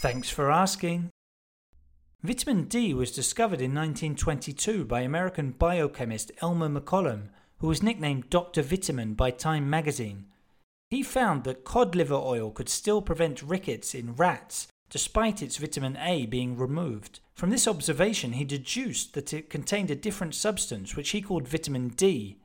Thanks for asking. Vitamin D was discovered in 1922 by American biochemist Elmer McCollum, who was nicknamed Dr. Vitamin by Time magazine. He found that cod liver oil could still prevent rickets in rats, despite its vitamin A being removed. From this observation, he deduced that it contained a different substance, which he called vitamin D.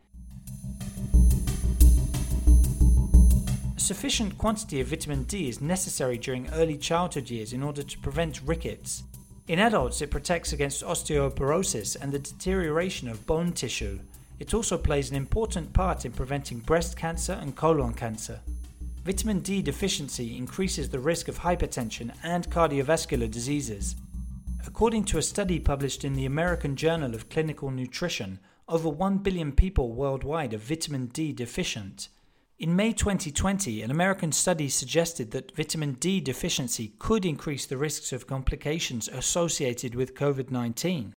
sufficient quantity of vitamin D is necessary during early childhood years in order to prevent rickets. In adults, it protects against osteoporosis and the deterioration of bone tissue. It also plays an important part in preventing breast cancer and colon cancer. Vitamin D deficiency increases the risk of hypertension and cardiovascular diseases. According to a study published in the American Journal of Clinical Nutrition, over 1 billion people worldwide are vitamin D deficient. In May 2020, an American study suggested that vitamin D deficiency could increase the risks of complications associated with COVID 19.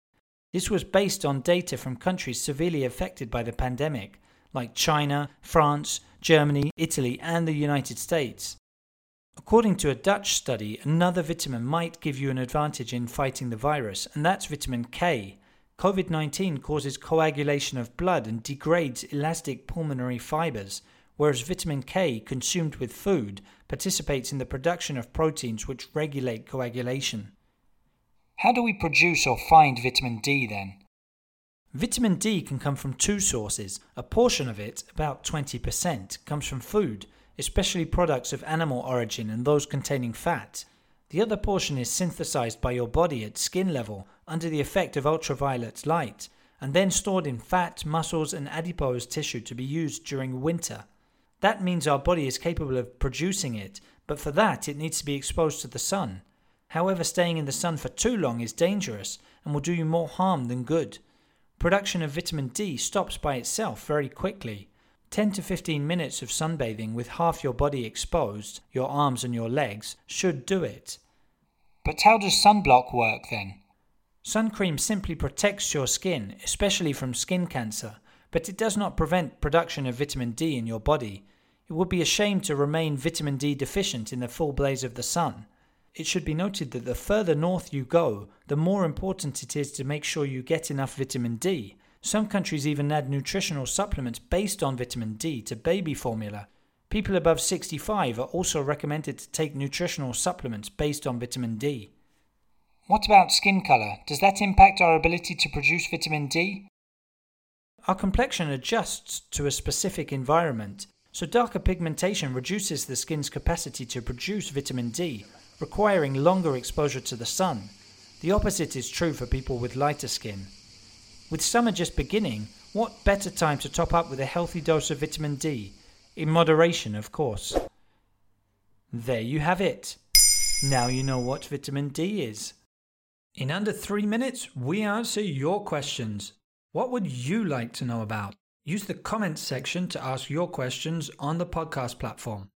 This was based on data from countries severely affected by the pandemic, like China, France, Germany, Italy, and the United States. According to a Dutch study, another vitamin might give you an advantage in fighting the virus, and that's vitamin K. COVID 19 causes coagulation of blood and degrades elastic pulmonary fibers, whereas vitamin K, consumed with food, participates in the production of proteins which regulate coagulation. How do we produce or find vitamin D then? Vitamin D can come from two sources. A portion of it, about 20%, comes from food, especially products of animal origin and those containing fat. The other portion is synthesized by your body at skin level under the effect of ultraviolet light, and then stored in fat, muscles, and adipose tissue to be used during winter. That means our body is capable of producing it, but for that it needs to be exposed to the sun. However, staying in the sun for too long is dangerous and will do you more harm than good. Production of vitamin D stops by itself very quickly. 10 to 15 minutes of sunbathing with half your body exposed, your arms and your legs, should do it. But how does sunblock work then? Sun cream simply protects your skin, especially from skin cancer, but it does not prevent production of vitamin D in your body. It would be a shame to remain vitamin D deficient in the full blaze of the sun. It should be noted that the further north you go, the more important it is to make sure you get enough vitamin D. Some countries even add nutritional supplements based on vitamin D to baby formula. People above 65 are also recommended to take nutritional supplements based on vitamin D. What about skin color? Does that impact our ability to produce vitamin D? Our complexion adjusts to a specific environment, so darker pigmentation reduces the skin's capacity to produce vitamin D, requiring longer exposure to the sun. The opposite is true for people with lighter skin. With summer just beginning, what better time to top up with a healthy dose of vitamin D? In moderation, of course. There you have it. Now you know what vitamin D is. In under three minutes, we answer your questions. What would you like to know about? Use the comments section to ask your questions on the podcast platform.